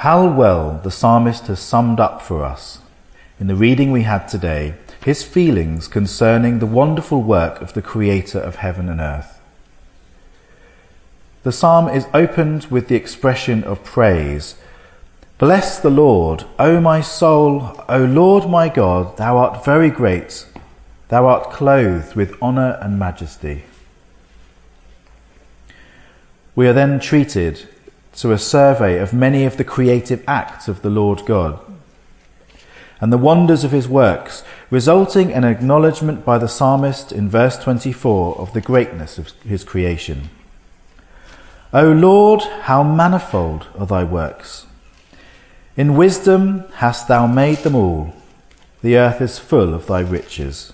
How well the psalmist has summed up for us, in the reading we had today, his feelings concerning the wonderful work of the Creator of heaven and earth. The psalm is opened with the expression of praise. Bless the Lord, O my soul, O Lord my God, thou art very great, thou art clothed with honour and majesty. We are then treated to a survey of many of the creative acts of the Lord God and the wonders of his works, resulting in acknowledgement by the psalmist in verse 24 of the greatness of his creation. O Lord, how manifold are thy works! In wisdom hast thou made them all. The earth is full of thy riches.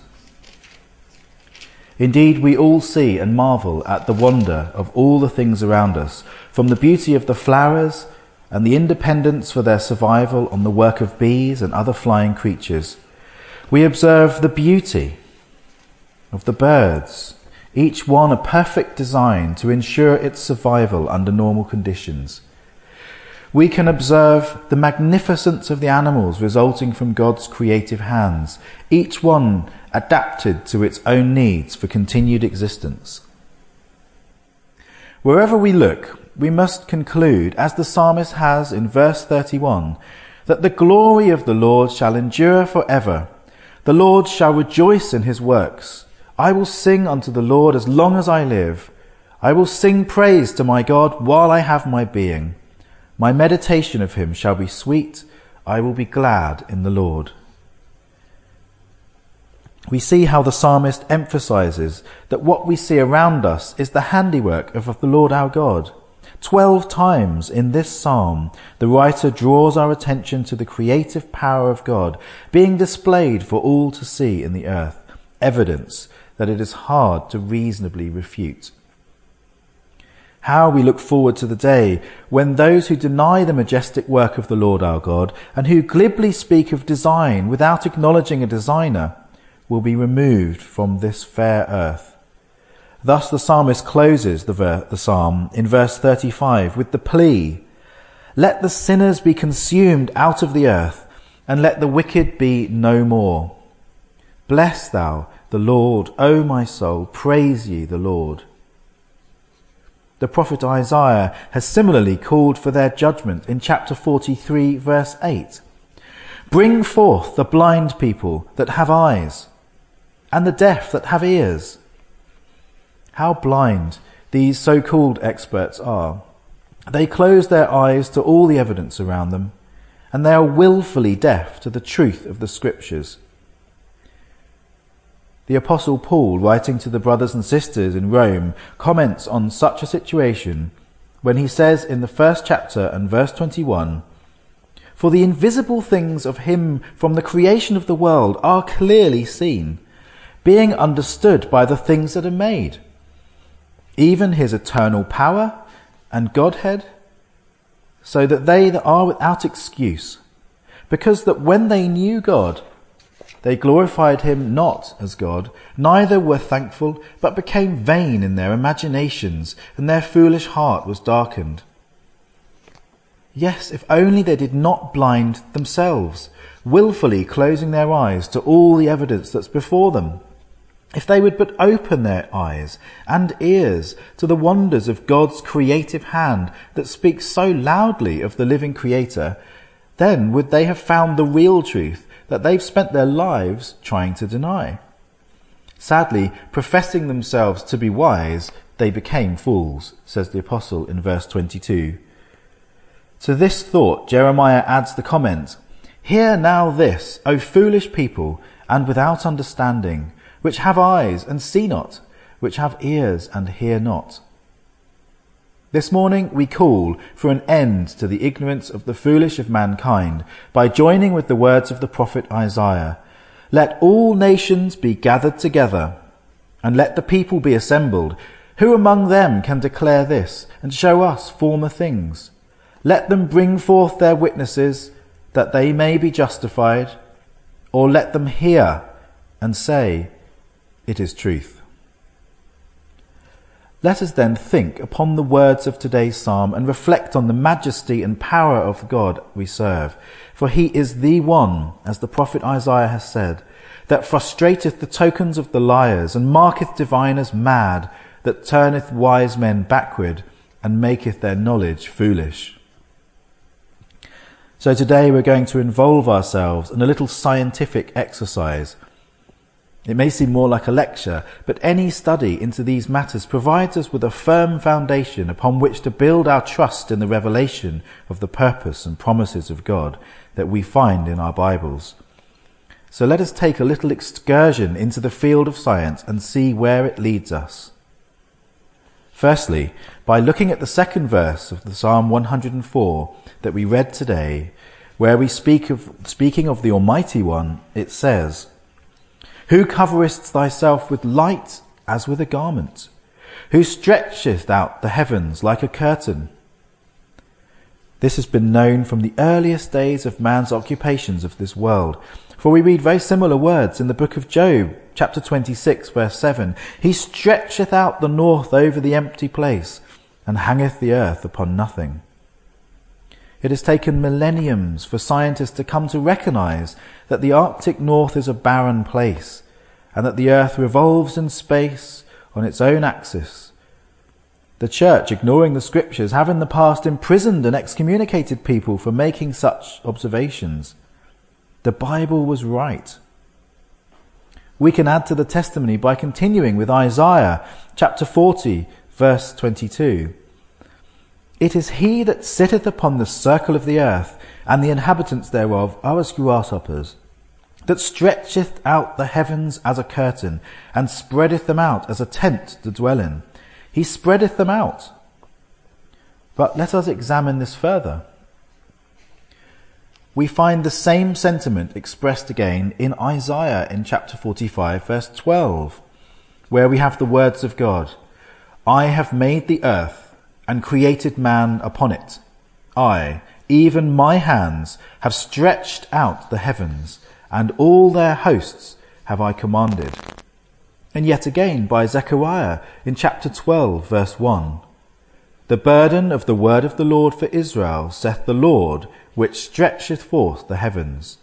Indeed, we all see and marvel at the wonder of all the things around us, from the beauty of the flowers and the independence for their survival on the work of bees and other flying creatures. We observe the beauty of the birds, each one a perfect design to ensure its survival under normal conditions. We can observe the magnificence of the animals resulting from God's creative hands, each one adapted to its own needs for continued existence. Wherever we look, we must conclude, as the psalmist has in verse 31, that the glory of the Lord shall endure for ever. The Lord shall rejoice in his works. I will sing unto the Lord as long as I live. I will sing praise to my God while I have my being. My meditation of him shall be sweet. I will be glad in the Lord. We see how the psalmist emphasizes that what we see around us is the handiwork of the Lord our God. Twelve times in this psalm, the writer draws our attention to the creative power of God being displayed for all to see in the earth, evidence that it is hard to reasonably refute. How we look forward to the day when those who deny the majestic work of the Lord our God and who glibly speak of design without acknowledging a designer will be removed from this fair earth. Thus the psalmist closes the, ver- the psalm in verse 35 with the plea, Let the sinners be consumed out of the earth, and let the wicked be no more. Bless thou the Lord, O my soul, praise ye the Lord. The prophet Isaiah has similarly called for their judgment in chapter 43, verse 8. Bring forth the blind people that have eyes, and the deaf that have ears. How blind these so called experts are. They close their eyes to all the evidence around them, and they are wilfully deaf to the truth of the scriptures. The Apostle Paul, writing to the brothers and sisters in Rome, comments on such a situation when he says in the first chapter and verse 21 For the invisible things of him from the creation of the world are clearly seen, being understood by the things that are made, even his eternal power and Godhead, so that they that are without excuse, because that when they knew God, they glorified him not as God, neither were thankful, but became vain in their imaginations, and their foolish heart was darkened. Yes, if only they did not blind themselves, wilfully closing their eyes to all the evidence that's before them. If they would but open their eyes and ears to the wonders of God's creative hand that speaks so loudly of the living Creator, then would they have found the real truth that they've spent their lives trying to deny. Sadly, professing themselves to be wise, they became fools, says the apostle in verse 22. To this thought, Jeremiah adds the comment, Hear now this, O foolish people, and without understanding, which have eyes and see not, which have ears and hear not. This morning we call for an end to the ignorance of the foolish of mankind by joining with the words of the prophet Isaiah. Let all nations be gathered together, and let the people be assembled. Who among them can declare this and show us former things? Let them bring forth their witnesses, that they may be justified, or let them hear and say, It is truth. Let us then think upon the words of today's psalm and reflect on the majesty and power of God we serve. For he is the one, as the prophet Isaiah has said, that frustrateth the tokens of the liars and marketh diviners mad, that turneth wise men backward and maketh their knowledge foolish. So today we're going to involve ourselves in a little scientific exercise it may seem more like a lecture, but any study into these matters provides us with a firm foundation upon which to build our trust in the revelation of the purpose and promises of God that we find in our Bibles. So let us take a little excursion into the field of science and see where it leads us. Firstly, by looking at the second verse of the Psalm 104 that we read today, where we speak of, speaking of the Almighty One, it says, who coverest thyself with light as with a garment? Who stretcheth out the heavens like a curtain? This has been known from the earliest days of man's occupations of this world. For we read very similar words in the book of Job, chapter 26, verse 7. He stretcheth out the north over the empty place, and hangeth the earth upon nothing. It has taken millenniums for scientists to come to recognize that the Arctic North is a barren place and that the Earth revolves in space on its own axis. The Church, ignoring the Scriptures, have in the past imprisoned and excommunicated people for making such observations. The Bible was right. We can add to the testimony by continuing with Isaiah chapter 40, verse 22. It is he that sitteth upon the circle of the earth, and the inhabitants thereof are as grasshoppers, that stretcheth out the heavens as a curtain, and spreadeth them out as a tent to dwell in. He spreadeth them out. But let us examine this further. We find the same sentiment expressed again in Isaiah in chapter 45, verse 12, where we have the words of God I have made the earth and created man upon it. I, even my hands, have stretched out the heavens, and all their hosts have I commanded. And yet again by Zechariah in chapter 12, verse 1. The burden of the word of the Lord for Israel, saith the Lord, which stretcheth forth the heavens.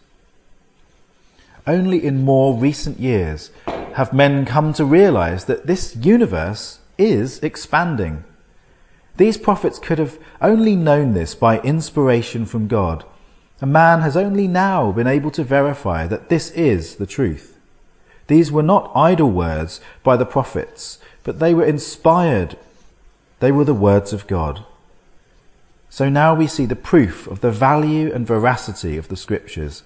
Only in more recent years have men come to realize that this universe is expanding these prophets could have only known this by inspiration from God. A man has only now been able to verify that this is the truth. These were not idle words by the prophets, but they were inspired. They were the words of God. So now we see the proof of the value and veracity of the scriptures.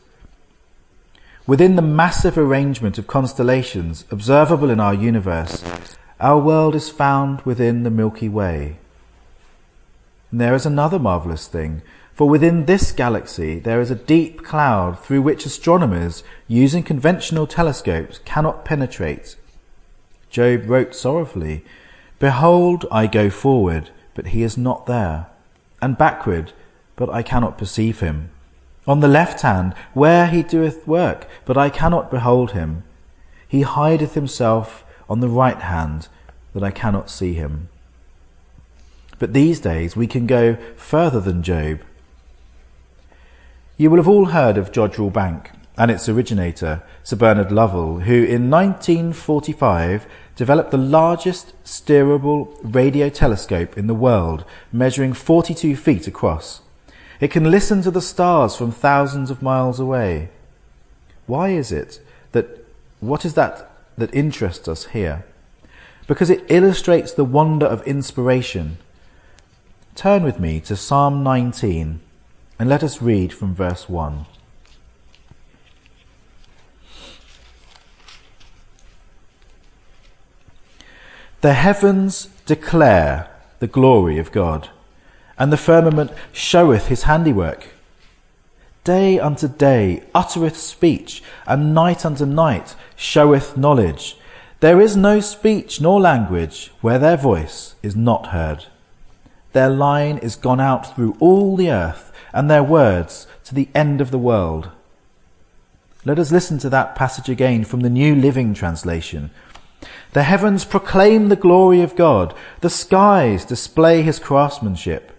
Within the massive arrangement of constellations observable in our universe, our world is found within the Milky Way. And there is another marvelous thing, for within this galaxy there is a deep cloud through which astronomers, using conventional telescopes, cannot penetrate. Job wrote sorrowfully, Behold, I go forward, but he is not there, and backward, but I cannot perceive him. On the left hand, where he doeth work, but I cannot behold him. He hideth himself on the right hand, that I cannot see him. But these days we can go further than Job. You will have all heard of Jodrell Bank and its originator, Sir Bernard Lovell, who in 1945 developed the largest steerable radio telescope in the world, measuring 42 feet across. It can listen to the stars from thousands of miles away. Why is it that, what is that that interests us here? Because it illustrates the wonder of inspiration Turn with me to Psalm 19 and let us read from verse 1. The heavens declare the glory of God, and the firmament showeth his handiwork. Day unto day uttereth speech, and night unto night showeth knowledge. There is no speech nor language where their voice is not heard. Their line is gone out through all the earth, and their words to the end of the world. Let us listen to that passage again from the New Living Translation. The heavens proclaim the glory of God. The skies display his craftsmanship.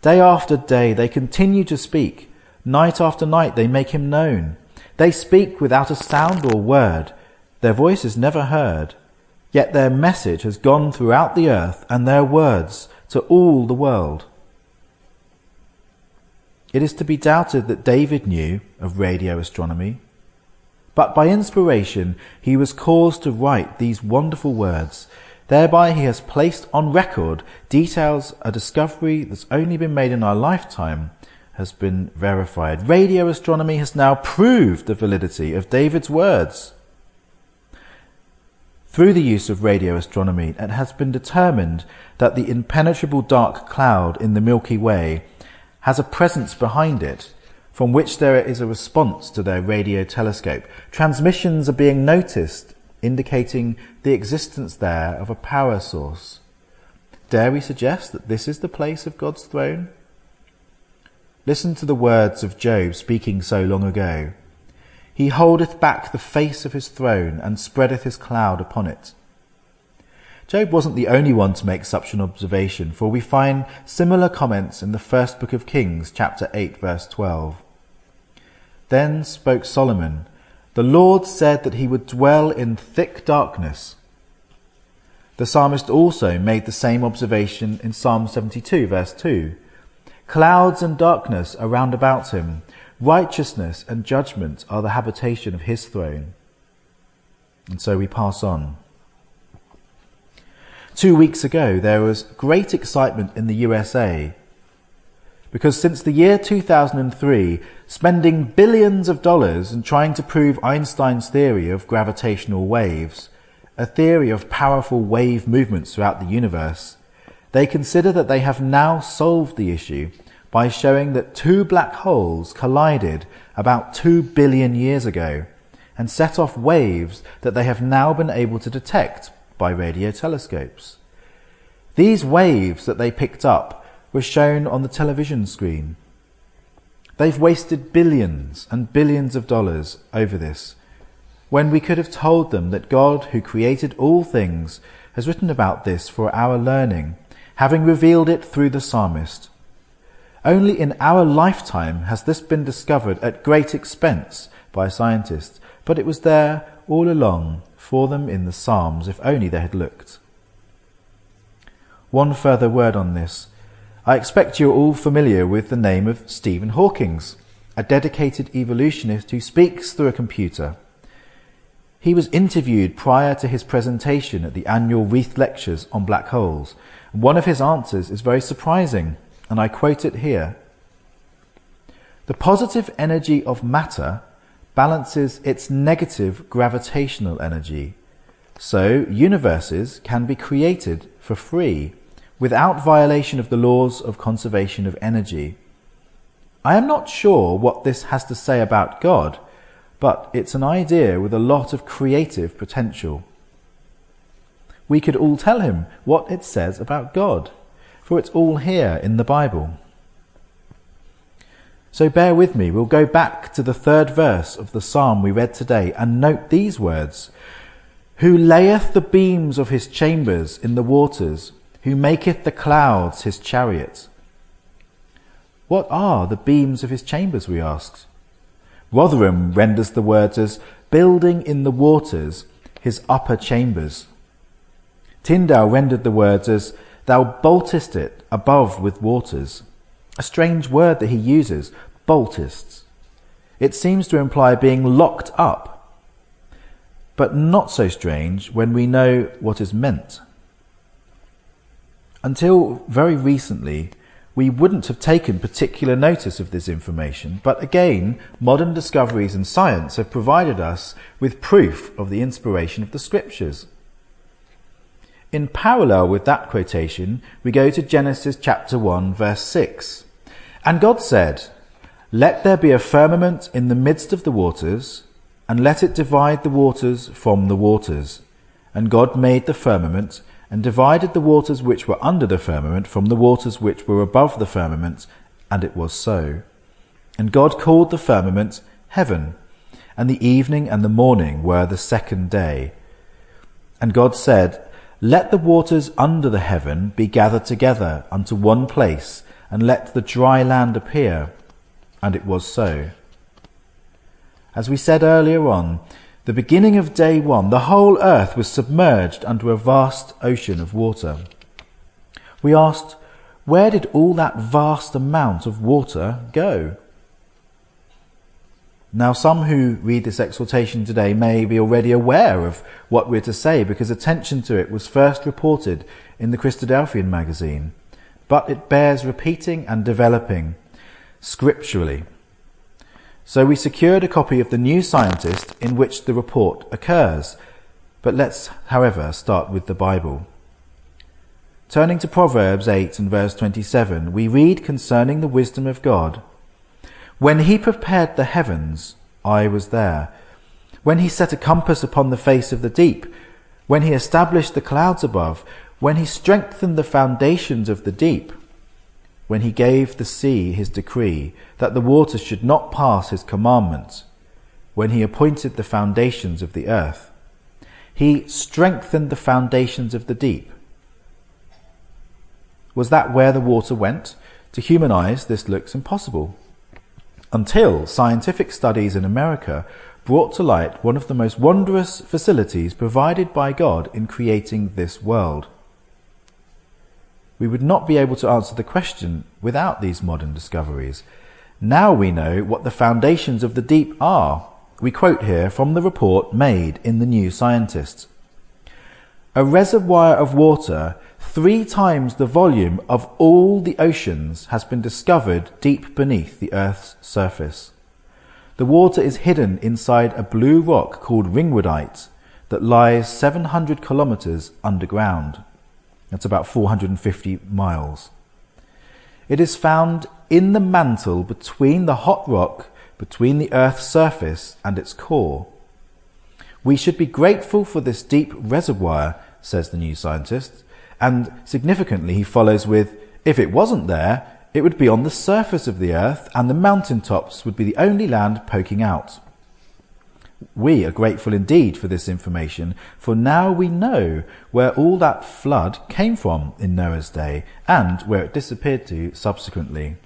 Day after day they continue to speak. Night after night they make him known. They speak without a sound or word. Their voice is never heard. Yet their message has gone throughout the earth and their words to all the world. It is to be doubted that David knew of radio astronomy, but by inspiration he was caused to write these wonderful words. Thereby he has placed on record details a discovery that's only been made in our lifetime has been verified. Radio astronomy has now proved the validity of David's words. Through the use of radio astronomy, it has been determined that the impenetrable dark cloud in the Milky Way has a presence behind it from which there is a response to their radio telescope. Transmissions are being noticed, indicating the existence there of a power source. Dare we suggest that this is the place of God's throne? Listen to the words of Job speaking so long ago. He holdeth back the face of his throne and spreadeth his cloud upon it. Job wasn't the only one to make such an observation, for we find similar comments in the first book of Kings, chapter 8, verse 12. Then spoke Solomon, The Lord said that he would dwell in thick darkness. The psalmist also made the same observation in Psalm 72, verse 2. Clouds and darkness are round about him. Righteousness and judgment are the habitation of his throne. And so we pass on. Two weeks ago, there was great excitement in the USA because since the year 2003, spending billions of dollars in trying to prove Einstein's theory of gravitational waves, a theory of powerful wave movements throughout the universe, they consider that they have now solved the issue by showing that two black holes collided about two billion years ago and set off waves that they have now been able to detect by radio telescopes. These waves that they picked up were shown on the television screen. They've wasted billions and billions of dollars over this, when we could have told them that God, who created all things, has written about this for our learning, having revealed it through the psalmist. Only in our lifetime has this been discovered at great expense by scientists, but it was there all along for them in the Psalms if only they had looked. One further word on this. I expect you're all familiar with the name of Stephen Hawking, a dedicated evolutionist who speaks through a computer. He was interviewed prior to his presentation at the annual Reith Lectures on black holes. One of his answers is very surprising, and I quote it here. The positive energy of matter balances its negative gravitational energy. So universes can be created for free without violation of the laws of conservation of energy. I am not sure what this has to say about God, but it's an idea with a lot of creative potential. We could all tell him what it says about God, for it's all here in the Bible. So bear with me. We'll go back to the third verse of the psalm we read today and note these words. Who layeth the beams of his chambers in the waters, who maketh the clouds his chariot. What are the beams of his chambers, we ask? Rotherham renders the words as building in the waters his upper chambers. Tyndale rendered the words as thou boltest it above with waters. A strange word that he uses, boltest. It seems to imply being locked up, but not so strange when we know what is meant. Until very recently, we wouldn't have taken particular notice of this information, but again, modern discoveries in science have provided us with proof of the inspiration of the scriptures. In parallel with that quotation, we go to Genesis chapter 1 verse 6. And God said, Let there be a firmament in the midst of the waters, and let it divide the waters from the waters. And God made the firmament, and divided the waters which were under the firmament from the waters which were above the firmament, and it was so. And God called the firmament heaven, and the evening and the morning were the second day. And God said, Let the waters under the heaven be gathered together unto one place, and let the dry land appear. And it was so. As we said earlier on, the beginning of day one, the whole earth was submerged under a vast ocean of water. We asked, where did all that vast amount of water go? Now, some who read this exhortation today may be already aware of what we're to say because attention to it was first reported in the Christadelphian magazine, but it bears repeating and developing scripturally. So we secured a copy of The New Scientist in which the report occurs. But let's, however, start with the Bible. Turning to Proverbs 8 and verse 27, we read concerning the wisdom of God. When he prepared the heavens, I was there. When he set a compass upon the face of the deep, when he established the clouds above, when he strengthened the foundations of the deep, when he gave the sea his decree, that the waters should not pass his commandments, when he appointed the foundations of the earth. He strengthened the foundations of the deep. Was that where the water went? To human eyes, this looks impossible until scientific studies in America brought to light one of the most wondrous facilities provided by God in creating this world. We would not be able to answer the question without these modern discoveries. Now we know what the foundations of the deep are. We quote here from the report made in the New Scientist. A reservoir of water Three times the volume of all the oceans has been discovered deep beneath the Earth's surface. The water is hidden inside a blue rock called ringwoodite that lies 700 kilometers underground. That's about 450 miles. It is found in the mantle between the hot rock, between the Earth's surface and its core. We should be grateful for this deep reservoir, says the new scientist, and significantly, he follows with, if it wasn't there, it would be on the surface of the earth and the mountain tops would be the only land poking out. We are grateful indeed for this information, for now we know where all that flood came from in Noah's day and where it disappeared to subsequently.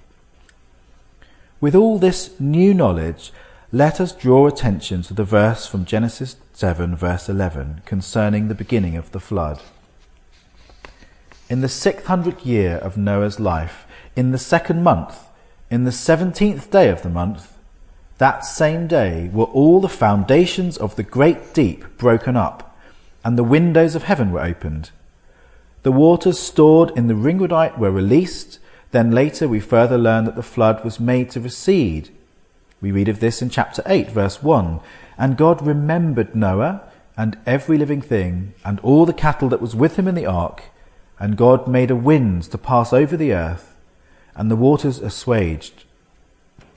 With all this new knowledge, let us draw attention to the verse from Genesis 7 verse 11 concerning the beginning of the flood. In the sixth hundredth year of Noah's life, in the second month, in the seventeenth day of the month, that same day were all the foundations of the great deep broken up, and the windows of heaven were opened. The waters stored in the ringwoodite were released. Then later we further learn that the flood was made to recede. We read of this in chapter 8, verse 1. And God remembered Noah and every living thing and all the cattle that was with him in the ark and God made a wind to pass over the earth, and the waters assuaged.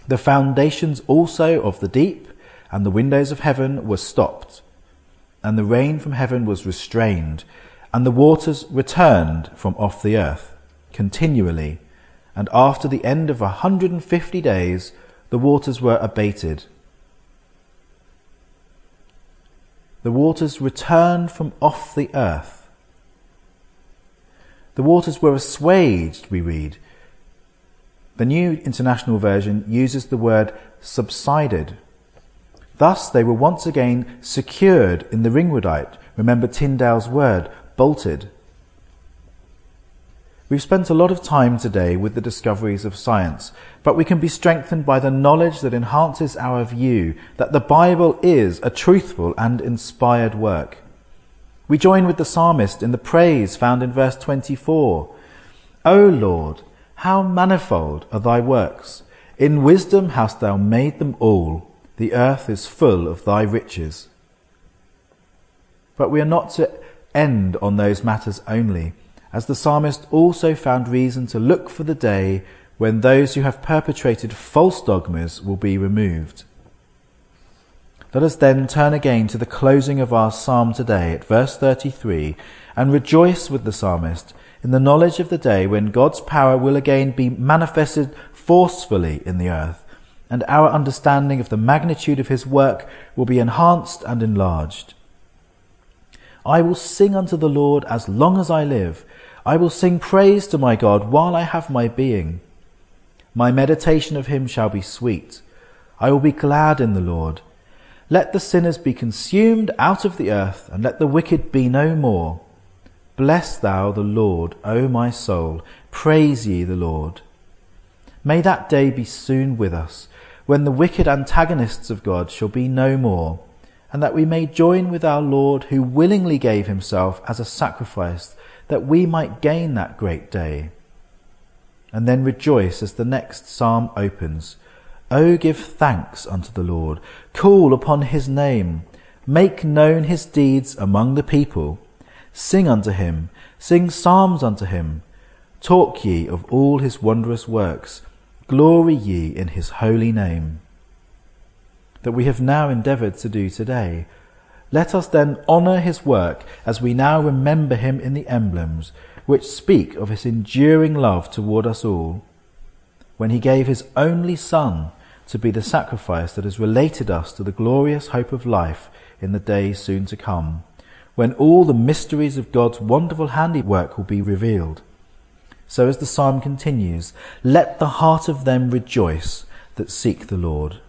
The foundations also of the deep and the windows of heaven were stopped, and the rain from heaven was restrained, and the waters returned from off the earth continually. And after the end of a hundred and fifty days, the waters were abated. The waters returned from off the earth the waters were assuaged, we read. The New International Version uses the word subsided. Thus they were once again secured in the ringwoodite. Remember Tyndale's word, bolted. We've spent a lot of time today with the discoveries of science, but we can be strengthened by the knowledge that enhances our view that the Bible is a truthful and inspired work. We join with the psalmist in the praise found in verse 24. O Lord, how manifold are thy works! In wisdom hast thou made them all. The earth is full of thy riches. But we are not to end on those matters only, as the psalmist also found reason to look for the day when those who have perpetrated false dogmas will be removed. Let us then turn again to the closing of our psalm today at verse 33 and rejoice with the psalmist in the knowledge of the day when God's power will again be manifested forcefully in the earth and our understanding of the magnitude of his work will be enhanced and enlarged. I will sing unto the Lord as long as I live. I will sing praise to my God while I have my being. My meditation of him shall be sweet. I will be glad in the Lord. Let the sinners be consumed out of the earth, and let the wicked be no more. Bless thou the Lord, O my soul. Praise ye the Lord. May that day be soon with us, when the wicked antagonists of God shall be no more, and that we may join with our Lord, who willingly gave himself as a sacrifice, that we might gain that great day. And then rejoice as the next psalm opens. O give thanks unto the Lord, call upon his name, make known his deeds among the people. Sing unto him, sing psalms unto him. Talk ye of all his wondrous works, glory ye in his holy name. That we have now endeavoured to do today. Let us then honour his work as we now remember him in the emblems, which speak of his enduring love toward us all. When he gave his only Son, to be the sacrifice that has related us to the glorious hope of life in the days soon to come, when all the mysteries of God's wonderful handiwork will be revealed. So as the psalm continues, let the heart of them rejoice that seek the Lord.